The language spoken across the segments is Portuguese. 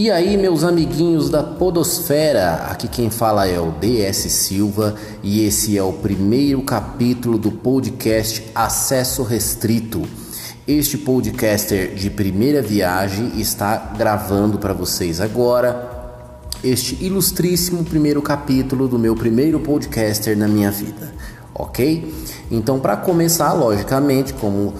E aí, meus amiguinhos da Podosfera, aqui quem fala é o DS Silva e esse é o primeiro capítulo do podcast Acesso Restrito. Este podcaster de primeira viagem está gravando para vocês agora este ilustríssimo primeiro capítulo do meu primeiro podcaster na minha vida, ok? Então, para começar, logicamente, como uh,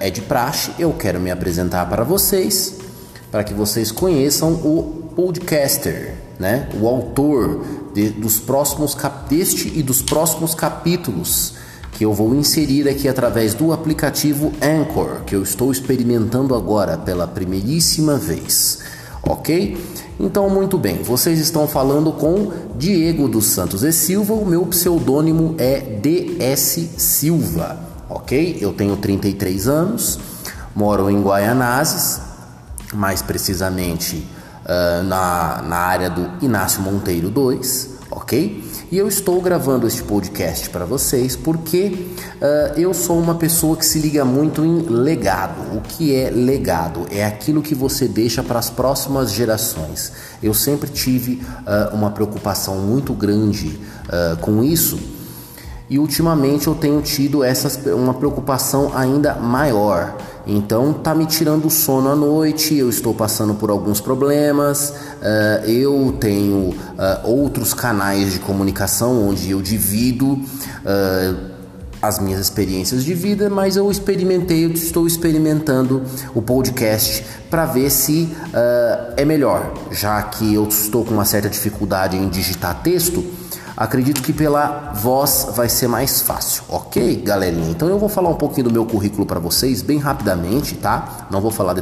é de praxe, eu quero me apresentar para vocês para que vocês conheçam o podcaster, né? o autor de, dos próximos deste e dos próximos capítulos que eu vou inserir aqui através do aplicativo Anchor, que eu estou experimentando agora pela primeiríssima vez. Ok? Então, muito bem, vocês estão falando com Diego dos Santos e Silva, o meu pseudônimo é DS Silva, ok? Eu tenho 33 anos, moro em Guaianazes, mais precisamente uh, na, na área do Inácio Monteiro 2, ok? E eu estou gravando este podcast para vocês porque uh, eu sou uma pessoa que se liga muito em legado. O que é legado? É aquilo que você deixa para as próximas gerações. Eu sempre tive uh, uma preocupação muito grande com isso. E ultimamente eu tenho tido essas, uma preocupação ainda maior então tá me tirando o sono à noite, eu estou passando por alguns problemas, uh, eu tenho uh, outros canais de comunicação onde eu divido uh, as minhas experiências de vida, mas eu experimentei, eu estou experimentando o podcast para ver se é melhor, já que eu estou com uma certa dificuldade em digitar texto. Acredito que pela voz vai ser mais fácil, ok, galerinha? Então eu vou falar um pouquinho do meu currículo para vocês, bem rapidamente, tá? Não vou falar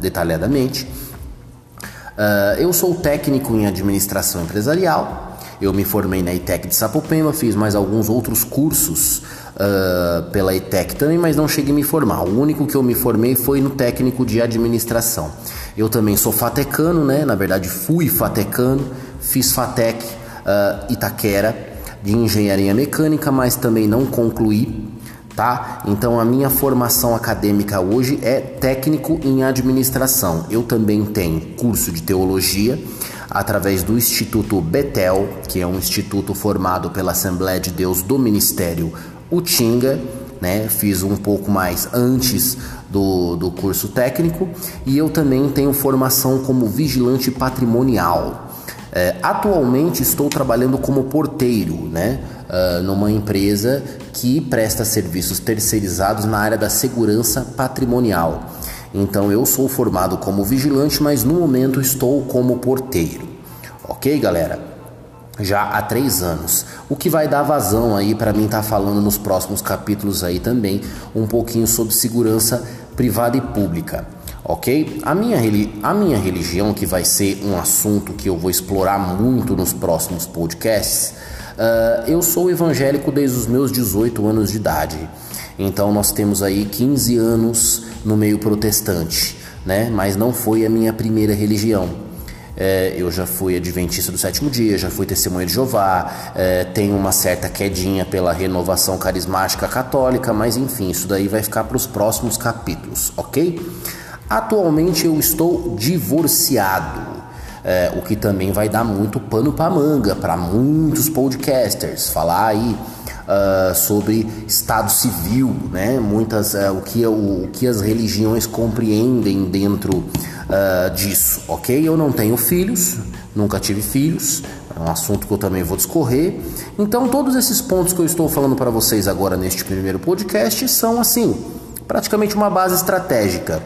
detalhadamente. Uh, eu sou técnico em administração empresarial. Eu me formei na ITEC de Sapopemba, fiz mais alguns outros cursos uh, pela ITEC também, mas não cheguei a me formar. O único que eu me formei foi no técnico de administração. Eu também sou fatecano, né? Na verdade, fui fatecano, fiz fatec uh, Itaquera de engenharia mecânica, mas também não concluí, tá? Então a minha formação acadêmica hoje é técnico em administração. Eu também tenho curso de teologia através do Instituto Betel, que é um instituto formado pela Assembleia de Deus do Ministério Utinga, né? Fiz um pouco mais antes do, do curso técnico e eu também tenho formação como vigilante patrimonial. É, atualmente estou trabalhando como porteiro, né? Uh, numa empresa que presta serviços terceirizados na área da segurança patrimonial. Então eu sou formado como vigilante, mas no momento estou como porteiro. Ok, galera? Já há três anos. O que vai dar vazão aí para mim estar tá falando nos próximos capítulos aí também um pouquinho sobre segurança privada e pública ok? A minha, a minha religião, que vai ser um assunto que eu vou explorar muito nos próximos podcasts, uh, eu sou evangélico desde os meus 18 anos de idade. Então nós temos aí 15 anos no meio protestante, né? Mas não foi a minha primeira religião. É, eu já fui adventista do sétimo dia, já fui testemunha de Jeová, é, tenho uma certa quedinha pela renovação carismática católica, mas enfim, isso daí vai ficar para os próximos capítulos, ok? Atualmente eu estou divorciado, é, o que também vai dar muito pano para manga para muitos podcasters falar aí uh, sobre Estado civil, né? Muitas uh, o que o, o, que as religiões compreendem dentro uh, disso, ok? Eu não tenho filhos, nunca tive filhos, é um assunto que eu também vou discorrer. Então todos esses pontos que eu estou falando para vocês agora neste primeiro podcast são assim praticamente uma base estratégica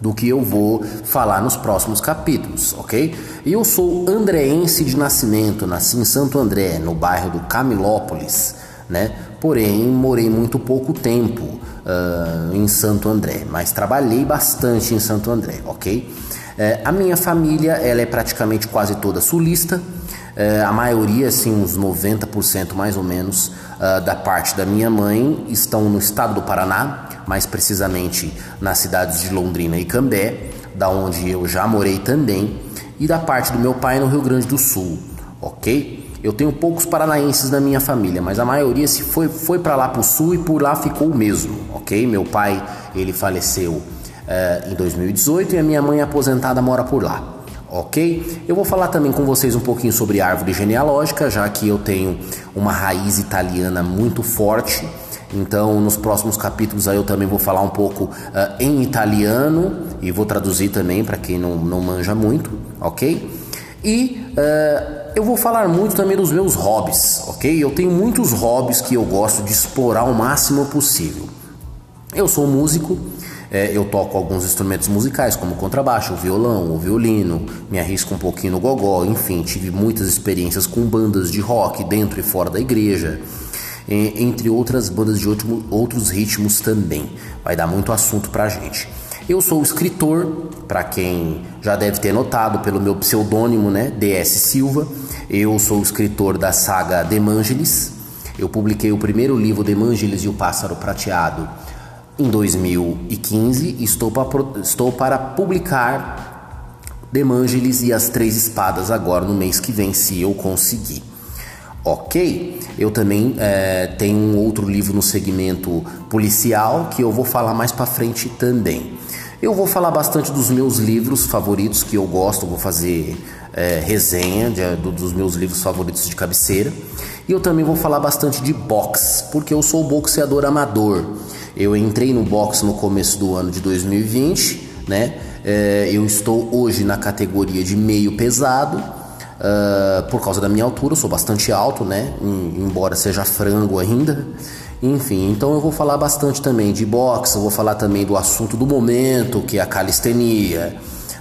do que eu vou falar nos próximos capítulos, ok? Eu sou andreense de nascimento, nasci em Santo André, no bairro do Camilópolis, né? Porém, morei muito pouco tempo uh, em Santo André, mas trabalhei bastante em Santo André, ok? Uh, a minha família, ela é praticamente quase toda sulista, uh, a maioria, assim, uns 90% mais ou menos, ah, da parte da minha mãe estão no estado do Paraná, mais precisamente nas cidades de Londrina e Cambé, da onde eu já morei também, e da parte do meu pai no Rio Grande do Sul, ok? Eu tenho poucos paranaenses na minha família, mas a maioria se foi, foi para lá para o sul e por lá ficou o mesmo, ok? Meu pai ele faleceu uh, em 2018 e a minha mãe aposentada mora por lá, ok? Eu vou falar também com vocês um pouquinho sobre árvore genealógica, já que eu tenho uma raiz italiana muito forte. Então, nos próximos capítulos aí eu também vou falar um pouco uh, em italiano e vou traduzir também para quem não, não manja muito, ok? E uh, eu vou falar muito também dos meus hobbies, ok? Eu tenho muitos hobbies que eu gosto de explorar o máximo possível. Eu sou músico, é, eu toco alguns instrumentos musicais, como contrabaixo, o violão, o violino, me arrisco um pouquinho no gogó, enfim, tive muitas experiências com bandas de rock dentro e fora da igreja, entre outras bandas de outros ritmos também. Vai dar muito assunto pra gente. Eu sou escritor, para quem já deve ter notado pelo meu pseudônimo, né, DS Silva. Eu sou escritor da saga Demangeles. Eu publiquei o primeiro livro Demangeles e o Pássaro Prateado em 2015 estou para, estou para publicar Demangeles e as Três Espadas agora no mês que vem, se eu conseguir. Ok? Eu também é, tenho um outro livro no segmento policial que eu vou falar mais para frente também. Eu vou falar bastante dos meus livros favoritos que eu gosto, vou fazer é, resenha de, dos meus livros favoritos de cabeceira. E eu também vou falar bastante de boxe, porque eu sou boxeador amador. Eu entrei no boxe no começo do ano de 2020, né? É, eu estou hoje na categoria de meio pesado. Uh, por causa da minha altura, sou bastante alto, né? embora seja frango ainda. Enfim, então eu vou falar bastante também de boxe, vou falar também do assunto do momento, que é a calistenia,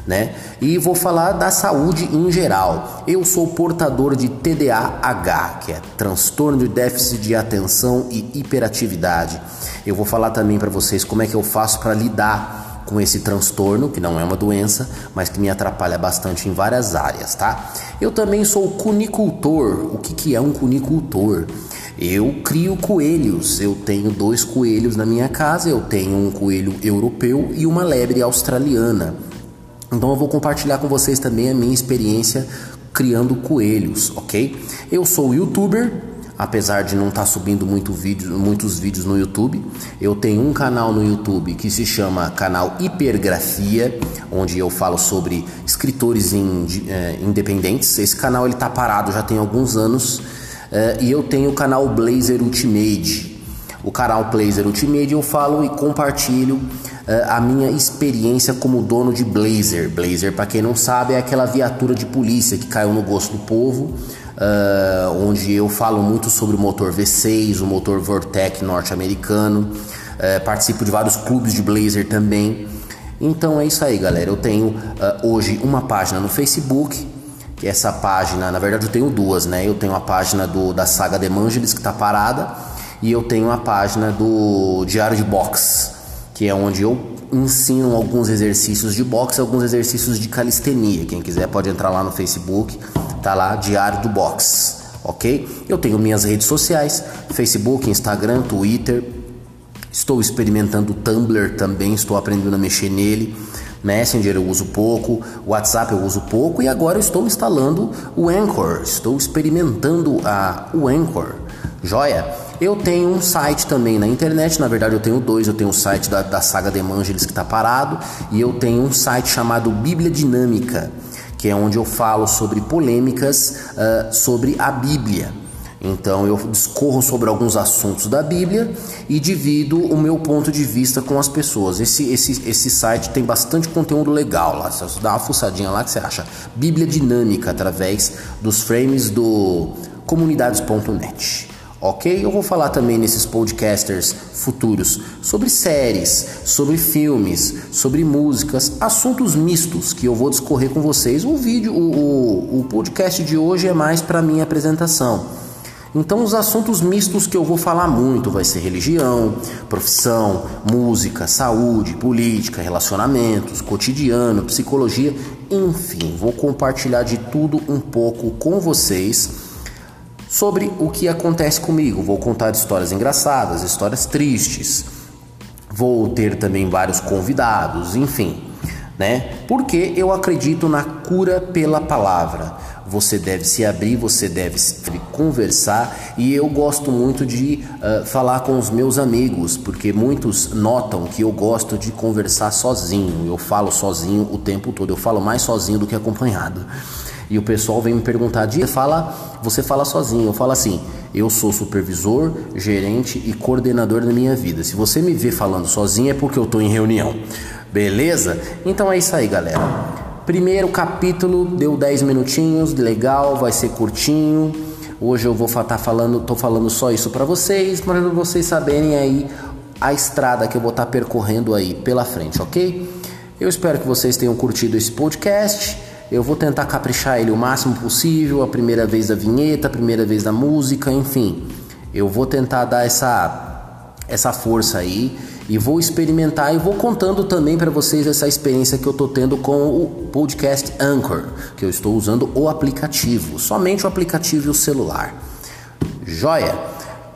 né? E vou falar da saúde em geral. Eu sou portador de TDAH, que é transtorno de déficit de atenção e hiperatividade. Eu vou falar também para vocês como é que eu faço para lidar com esse transtorno, que não é uma doença, mas que me atrapalha bastante em várias áreas, tá? Eu também sou cunicultor. O que, que é um cunicultor? Eu crio coelhos. Eu tenho dois coelhos na minha casa. Eu tenho um coelho europeu e uma lebre australiana. Então eu vou compartilhar com vocês também a minha experiência criando coelhos, ok? Eu sou youtuber, apesar de não estar tá subindo muito vídeo, muitos vídeos no YouTube. Eu tenho um canal no YouTube que se chama canal Hipergrafia, onde eu falo sobre escritores in, é, independentes. Esse canal ele está parado já tem alguns anos. É, e eu tenho o canal Blazer Ultimate. O canal Blazer Ultimate eu falo e compartilho uh, a minha experiência como dono de Blazer. Blazer, para quem não sabe, é aquela viatura de polícia que caiu no gosto do povo. Uh, onde eu falo muito sobre o motor V6, o motor Vortec norte-americano. Uh, participo de vários clubes de Blazer também. Então é isso aí, galera. Eu tenho uh, hoje uma página no Facebook. Que essa página, na verdade, eu tenho duas, né? Eu tenho a página do, da saga de Angeles que está parada e eu tenho a página do Diário de Box, que é onde eu ensino alguns exercícios de boxe, alguns exercícios de calistenia. Quem quiser pode entrar lá no Facebook, tá lá Diário do Box, ok? Eu tenho minhas redes sociais: Facebook, Instagram, Twitter. Estou experimentando o Tumblr também, estou aprendendo a mexer nele. Messenger eu uso pouco, WhatsApp eu uso pouco e agora eu estou instalando o Anchor. Estou experimentando a, o Anchor. Joia? Eu tenho um site também na internet, na verdade eu tenho dois, eu tenho o site da, da saga de Evangelis que está parado e eu tenho um site chamado Bíblia Dinâmica, que é onde eu falo sobre polêmicas uh, sobre a Bíblia. Então eu discorro sobre alguns assuntos da Bíblia e divido o meu ponto de vista com as pessoas. Esse, esse, esse site tem bastante conteúdo legal lá. Você dá uma fuçadinha lá que você acha Bíblia Dinâmica através dos frames do comunidades.net ok? Eu vou falar também nesses podcasters futuros sobre séries, sobre filmes, sobre músicas, assuntos mistos que eu vou discorrer com vocês. O vídeo, o, o, o podcast de hoje é mais para minha apresentação. Então, os assuntos mistos que eu vou falar muito vai ser religião, profissão, música, saúde, política, relacionamentos, cotidiano, psicologia, enfim, vou compartilhar de tudo um pouco com vocês sobre o que acontece comigo. Vou contar histórias engraçadas, histórias tristes. Vou ter também vários convidados, enfim, né? Porque eu acredito na cura pela palavra. você deve se abrir, você deve conversar e eu gosto muito de uh, falar com os meus amigos, porque muitos notam que eu gosto de conversar sozinho. Eu falo sozinho o tempo todo, eu falo mais sozinho do que acompanhado. E o pessoal vem me perguntar: "Dia, fala, você fala sozinho?" Eu falo assim: "Eu sou supervisor, gerente e coordenador da minha vida. Se você me vê falando sozinho é porque eu estou em reunião." Beleza? Então é isso aí, galera. Primeiro capítulo deu 10 minutinhos, legal, vai ser curtinho. Hoje eu vou estar tá falando, tô falando só isso para vocês, para vocês saberem aí a estrada que eu vou estar tá percorrendo aí pela frente, ok? Eu espero que vocês tenham curtido esse podcast. Eu vou tentar caprichar ele o máximo possível, a primeira vez da vinheta, a primeira vez da música, enfim. Eu vou tentar dar essa essa força aí e vou experimentar e vou contando também para vocês essa experiência que eu estou tendo com o podcast Anchor, que eu estou usando o aplicativo, somente o aplicativo e o celular. Joia?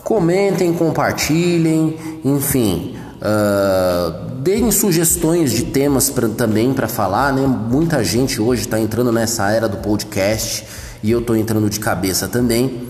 Comentem, compartilhem, enfim, uh, deem sugestões de temas pra, também para falar, né? Muita gente hoje está entrando nessa era do podcast e eu estou entrando de cabeça também,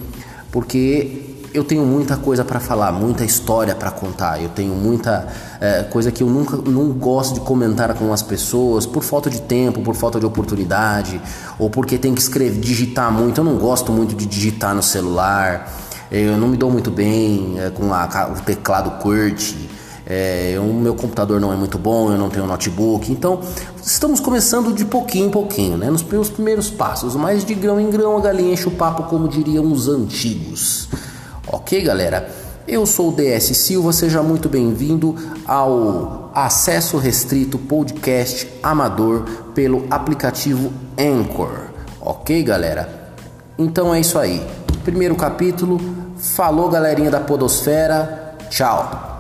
porque eu tenho muita coisa para falar, muita história para contar. Eu tenho muita é, coisa que eu nunca não gosto de comentar com as pessoas por falta de tempo, por falta de oportunidade, ou porque tem que escrever, digitar muito. Eu não gosto muito de digitar no celular. Eu não me dou muito bem é, com a, o teclado QWERTY. É, o meu computador não é muito bom, eu não tenho notebook, então estamos começando de pouquinho em pouquinho, né? Nos primeiros passos, mas de grão em grão a galinha enche o papo, como diriam os antigos. Ok, galera? Eu sou o DS Silva, seja muito bem-vindo ao Acesso Restrito Podcast Amador pelo aplicativo Anchor. Ok, galera? Então é isso aí. Primeiro capítulo. Falou, galerinha da Podosfera. Tchau.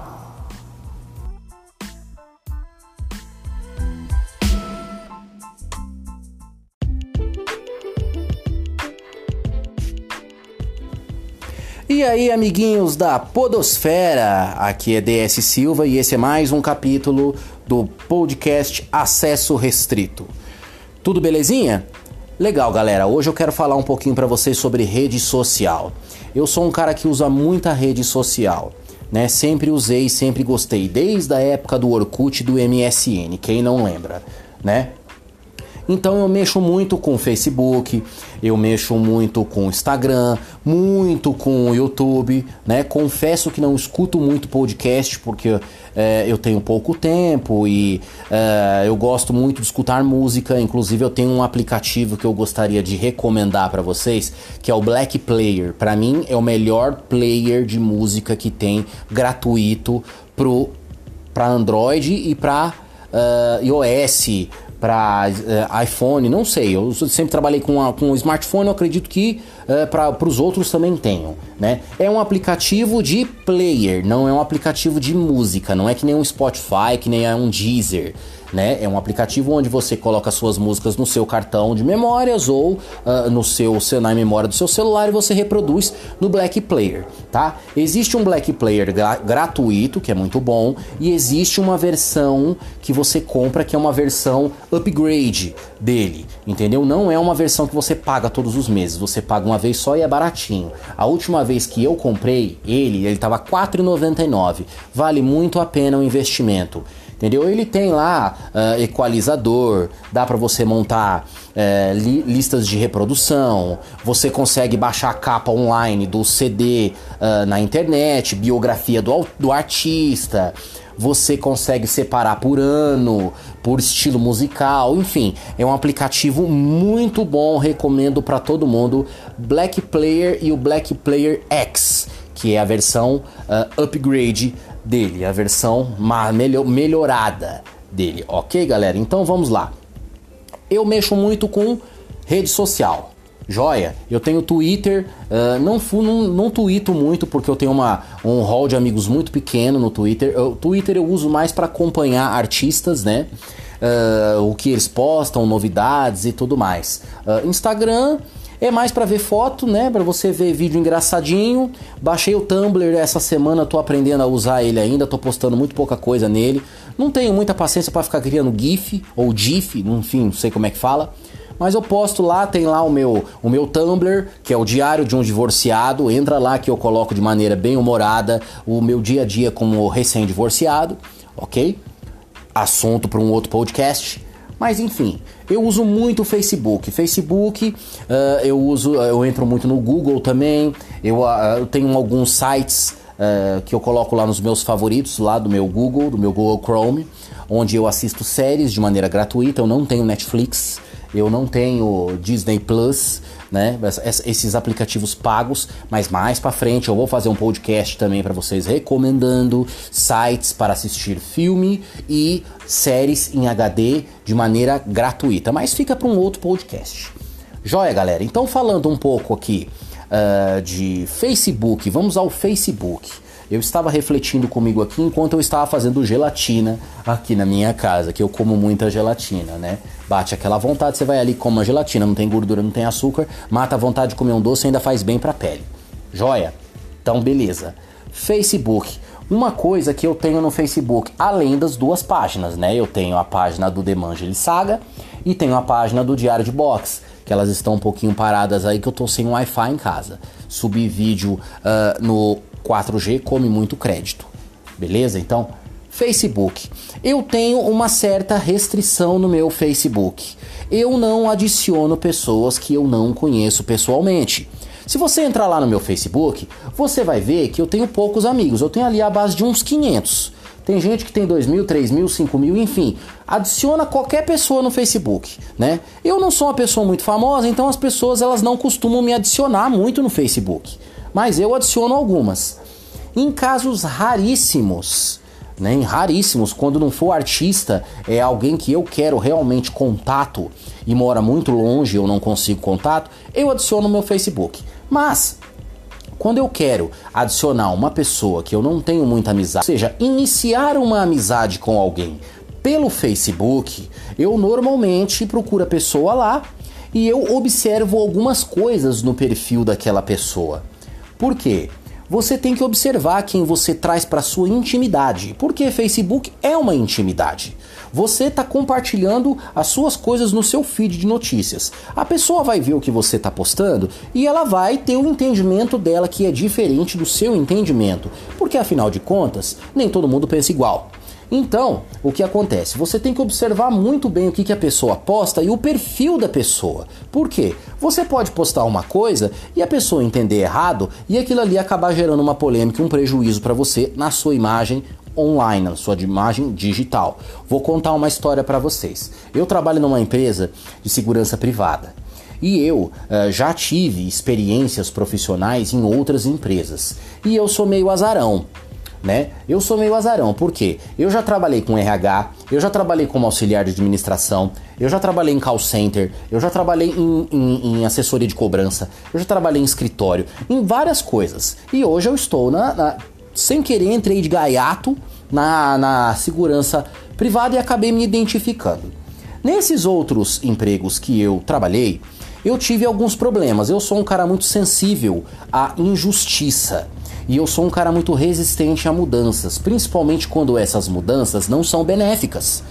E aí, amiguinhos da Podosfera, aqui é DS Silva e esse é mais um capítulo do podcast Acesso Restrito. Tudo belezinha? Legal, galera. Hoje eu quero falar um pouquinho para vocês sobre rede social. Eu sou um cara que usa muita rede social, né? Sempre usei, sempre gostei, desde a época do Orkut e do MSN, quem não lembra, né? Então eu mexo muito com Facebook, eu mexo muito com Instagram, muito com o YouTube, né? Confesso que não escuto muito podcast porque é, eu tenho pouco tempo e é, eu gosto muito de escutar música. Inclusive eu tenho um aplicativo que eu gostaria de recomendar para vocês, que é o Black Player. Para mim é o melhor player de música que tem gratuito pro para Android e para uh, iOS para uh, eh, iPhone, não sei. Eu sempre trabalhei com, a, com smartphone, eu acredito que uh, para os outros também tenham, né? É um aplicativo de player, não é um aplicativo de música, não é que nem um Spotify, que nem é um Deezer né? É um aplicativo onde você coloca suas músicas no seu cartão de memórias ou uh, no seu na memória do seu celular e você reproduz no Black Player, tá? Existe um Black Player gra gratuito que é muito bom e existe uma versão que você compra que é uma versão upgrade dele, entendeu? Não é uma versão que você paga todos os meses, você paga uma vez só e é baratinho. A última vez que eu comprei ele, ele estava R$ 4,99. Vale muito a pena o investimento entendeu? Ele tem lá uh, equalizador, dá para você montar uh, li listas de reprodução, você consegue baixar a capa online do CD uh, na internet, biografia do, do artista, você consegue separar por ano, por estilo musical, enfim, é um aplicativo muito bom, recomendo para todo mundo. Black Player e o Black Player X, que é a versão upgrade dele, a versão melhorada dele, ok, galera? Então vamos lá. Eu mexo muito com rede social. Joia, eu tenho Twitter, uh, não, não, não tuito muito porque eu tenho uma, um hall de amigos muito pequeno no Twitter. O Twitter eu uso mais para acompanhar artistas, né? Uh, o que eles postam, novidades e tudo mais. Uh, Instagram é mais para ver foto, né? Para você ver vídeo engraçadinho. Baixei o Tumblr essa semana, tô aprendendo a usar ele ainda, tô postando muito pouca coisa nele. Não tenho muita paciência para ficar criando GIF ou GIF, enfim, não sei como é que fala. mas eu posto lá, tem lá o meu, o meu Tumblr, que é o Diário de um Divorciado. Entra lá que eu coloco de maneira bem humorada o meu dia a dia como recém-divorciado, ok? Assunto para um outro podcast. Mas enfim, eu uso muito o Facebook. Facebook, uh, eu uso, eu entro muito no Google também. Eu, uh, eu tenho alguns sites uh, que eu coloco lá nos meus favoritos, lá do meu Google, do meu Google Chrome, onde eu assisto séries de maneira gratuita. Eu não tenho Netflix, eu não tenho Disney Plus, né? Esses aplicativos pagos, mas mais para frente eu vou fazer um podcast também para vocês recomendando sites para assistir filme e séries em HD de maneira gratuita. Mas fica para um outro podcast. Joia, galera. Então falando um pouco aqui uh, de Facebook, vamos ao Facebook. Eu estava refletindo comigo aqui enquanto eu estava fazendo gelatina aqui na minha casa, que eu como muita gelatina, né? Bate aquela vontade, você vai ali com uma gelatina, não tem gordura, não tem açúcar, mata a vontade de comer um doce ainda faz bem pra pele. Joia? Então, beleza. Facebook. Uma coisa que eu tenho no Facebook, além das duas páginas, né? Eu tenho a página do Demangeli Saga e tenho a página do Diário de Box, que elas estão um pouquinho paradas aí que eu tô sem Wi-Fi em casa. Subi vídeo uh, no 4G come muito crédito. Beleza? Então, Facebook. Eu tenho uma certa restrição no meu Facebook. Eu não adiciono pessoas que eu não conheço pessoalmente. Se você entrar lá no meu Facebook, você vai ver que eu tenho poucos amigos. Eu tenho ali a base de uns 500. Tem gente que tem 2 mil, 3 mil, 5 mil, enfim. Adiciona qualquer pessoa no Facebook, né? Eu não sou uma pessoa muito famosa, então as pessoas elas não costumam me adicionar muito no Facebook mas eu adiciono algumas. Em casos raríssimos, né, em raríssimos, quando não for artista, é alguém que eu quero realmente contato e mora muito longe, eu não consigo contato, eu adiciono no meu Facebook. Mas quando eu quero adicionar uma pessoa que eu não tenho muita amizade, ou seja, iniciar uma amizade com alguém pelo Facebook, eu normalmente procuro a pessoa lá e eu observo algumas coisas no perfil daquela pessoa. Por quê? Você tem que observar quem você traz para sua intimidade, porque Facebook é uma intimidade. Você está compartilhando as suas coisas no seu feed de notícias. A pessoa vai ver o que você está postando e ela vai ter o um entendimento dela que é diferente do seu entendimento, porque afinal de contas, nem todo mundo pensa igual. Então, o que acontece? Você tem que observar muito bem o que, que a pessoa posta e o perfil da pessoa. Por quê? Você pode postar uma coisa e a pessoa entender errado e aquilo ali acabar gerando uma polêmica, um prejuízo para você na sua imagem online, na sua imagem digital. Vou contar uma história para vocês. Eu trabalho numa empresa de segurança privada. E eu uh, já tive experiências profissionais em outras empresas. E eu sou meio azarão né? Eu sou meio azarão, porque eu já trabalhei com RH, eu já trabalhei como auxiliar de administração, eu já trabalhei em call center, eu já trabalhei em, em, em assessoria de cobrança, eu já trabalhei em escritório, em várias coisas. E hoje eu estou na, na sem querer entrei de gaiato na, na segurança privada e acabei me identificando. Nesses outros empregos que eu trabalhei, eu tive alguns problemas. Eu sou um cara muito sensível à injustiça. E eu sou um cara muito resistente a mudanças, principalmente quando essas mudanças não são benéficas.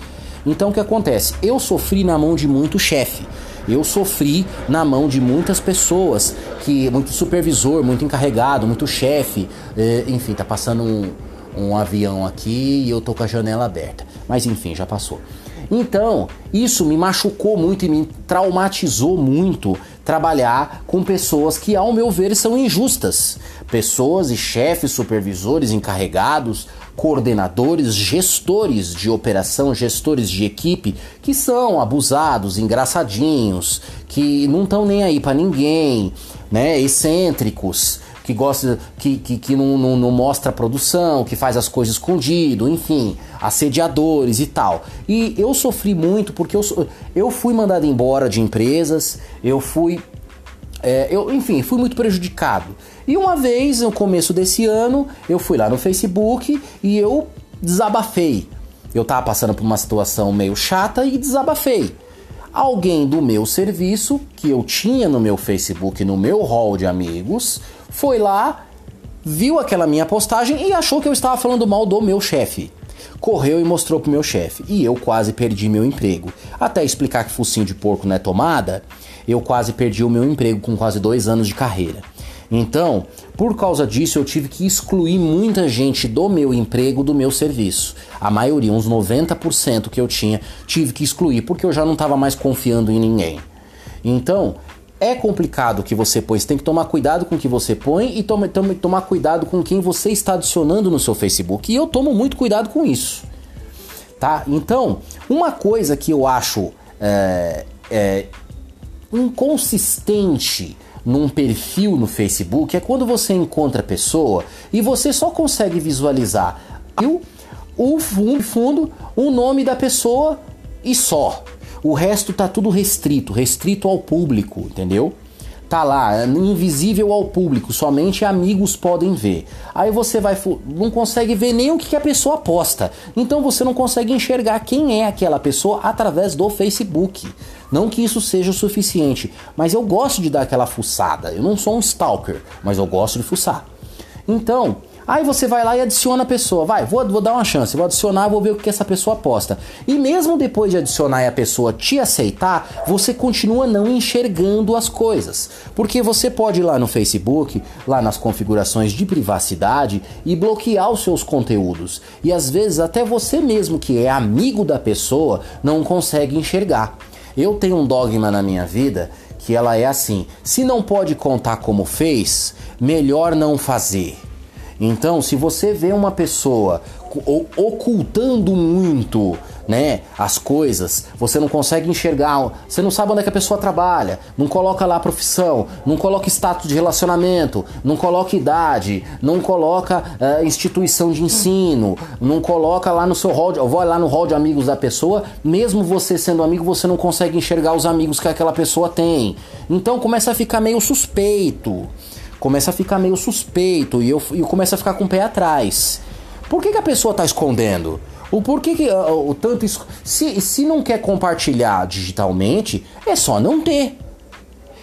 Então o que acontece? Eu sofri na mão de muito chefe. Eu sofri na mão de muitas pessoas, que muito supervisor, muito encarregado, muito chefe, eh, enfim, tá passando um, um avião aqui e eu tô com a janela aberta. Mas enfim, já passou. Então, isso me machucou muito e me traumatizou muito trabalhar com pessoas que, ao meu ver, são injustas. Pessoas e chefes, supervisores, encarregados, coordenadores, gestores de operação, gestores de equipe que são abusados, engraçadinhos, que não estão nem aí para ninguém, né, excêntricos, que gosta, que, que, que não, não, não, mostra a produção, que faz as coisas escondido, enfim, assediadores e tal. E eu sofri muito porque eu, eu fui mandado embora de empresas, eu fui. É, eu, enfim, fui muito prejudicado. E uma vez, no começo desse ano, eu fui lá no Facebook e eu desabafei. Eu tava passando por uma situação meio chata e desabafei alguém do meu serviço, que eu tinha no meu Facebook, no meu hall de amigos, foi lá, viu aquela minha postagem e achou que eu estava falando mal do meu chefe. correu e mostrou pro meu chefe. E eu quase perdi meu emprego. Até explicar que focinho de porco não é tomada, eu quase perdi o meu emprego com quase dois anos de carreira. Então, por causa disso, eu tive que excluir muita gente do meu emprego, do meu serviço. A maioria, uns 90% que eu tinha, tive que excluir porque eu já não estava mais confiando em ninguém. Então, é complicado o que você põe, você tem que tomar cuidado com o que você põe e tome, tome, tomar cuidado com quem você está adicionando no seu Facebook. E eu tomo muito cuidado com isso. Tá? Então, uma coisa que eu acho é, é, inconsistente num perfil no Facebook é quando você encontra a pessoa e você só consegue visualizar o, fundo, o nome da pessoa e só. O resto tá tudo restrito, restrito ao público, entendeu? Tá lá, invisível ao público, somente amigos podem ver. Aí você vai não consegue ver nem o que a pessoa posta. Então você não consegue enxergar quem é aquela pessoa através do Facebook. Não que isso seja o suficiente, mas eu gosto de dar aquela fuçada. Eu não sou um stalker, mas eu gosto de fuçar. Então, Aí você vai lá e adiciona a pessoa. Vai, vou, vou dar uma chance, vou adicionar, vou ver o que essa pessoa posta. E mesmo depois de adicionar e a pessoa te aceitar, você continua não enxergando as coisas. Porque você pode ir lá no Facebook, lá nas configurações de privacidade e bloquear os seus conteúdos. E às vezes até você mesmo que é amigo da pessoa não consegue enxergar. Eu tenho um dogma na minha vida que ela é assim: se não pode contar como fez, melhor não fazer. Então, se você vê uma pessoa ocultando muito, né, as coisas, você não consegue enxergar, você não sabe onde é que a pessoa trabalha, não coloca lá a profissão, não coloca status de relacionamento, não coloca idade, não coloca uh, instituição de ensino, não coloca lá no seu hall, vai lá no hall de amigos da pessoa, mesmo você sendo amigo, você não consegue enxergar os amigos que aquela pessoa tem. Então começa a ficar meio suspeito começa a ficar meio suspeito e eu, eu começo a ficar com o pé atrás. Por que, que a pessoa está escondendo? O porquê que uh, o tanto se, se não quer compartilhar digitalmente, é só não ter.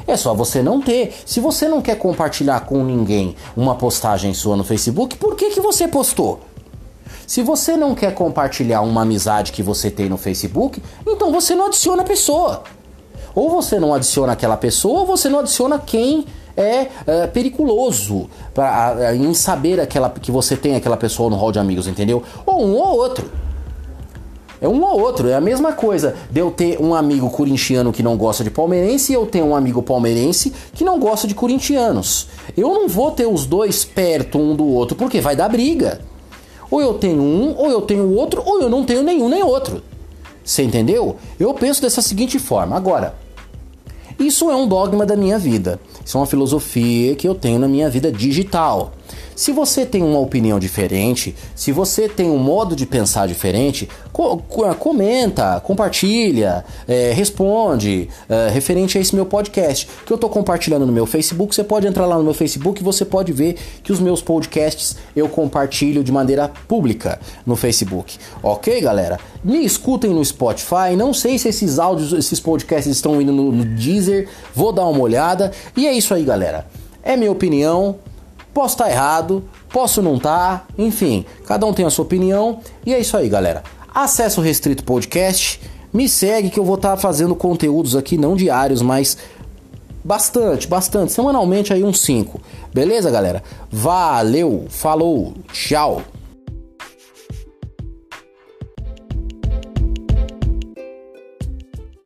É só você não ter. Se você não quer compartilhar com ninguém uma postagem sua no Facebook, por que, que você postou? Se você não quer compartilhar uma amizade que você tem no Facebook, então você não adiciona a pessoa. Ou você não adiciona aquela pessoa, ou você não adiciona quem é, é periculoso pra, em saber aquela, que você tem aquela pessoa no hall de amigos, entendeu? Ou um ou outro. É um ou outro, é a mesma coisa de eu ter um amigo corintiano que não gosta de palmeirense e eu ter um amigo palmeirense que não gosta de corintianos. Eu não vou ter os dois perto um do outro, porque vai dar briga. Ou eu tenho um, ou eu tenho outro, ou eu não tenho nenhum nem outro. Você entendeu? Eu penso dessa seguinte forma. Agora, isso é um dogma da minha vida. Isso é uma filosofia que eu tenho na minha vida digital. Se você tem uma opinião diferente, se você tem um modo de pensar diferente, co comenta, compartilha, é, responde é, referente a esse meu podcast que eu estou compartilhando no meu Facebook. Você pode entrar lá no meu Facebook e você pode ver que os meus podcasts eu compartilho de maneira pública no Facebook. Ok, galera? Me escutem no Spotify. Não sei se esses áudios, esses podcasts estão indo no, no Deezer. Vou dar uma olhada. E é isso aí, galera. É minha opinião. Posso estar tá errado, posso não estar, tá, enfim, cada um tem a sua opinião. E é isso aí, galera. Acesse o Restrito Podcast, me segue que eu vou estar tá fazendo conteúdos aqui, não diários, mas bastante, bastante, semanalmente aí uns 5. Beleza, galera? Valeu, falou, tchau.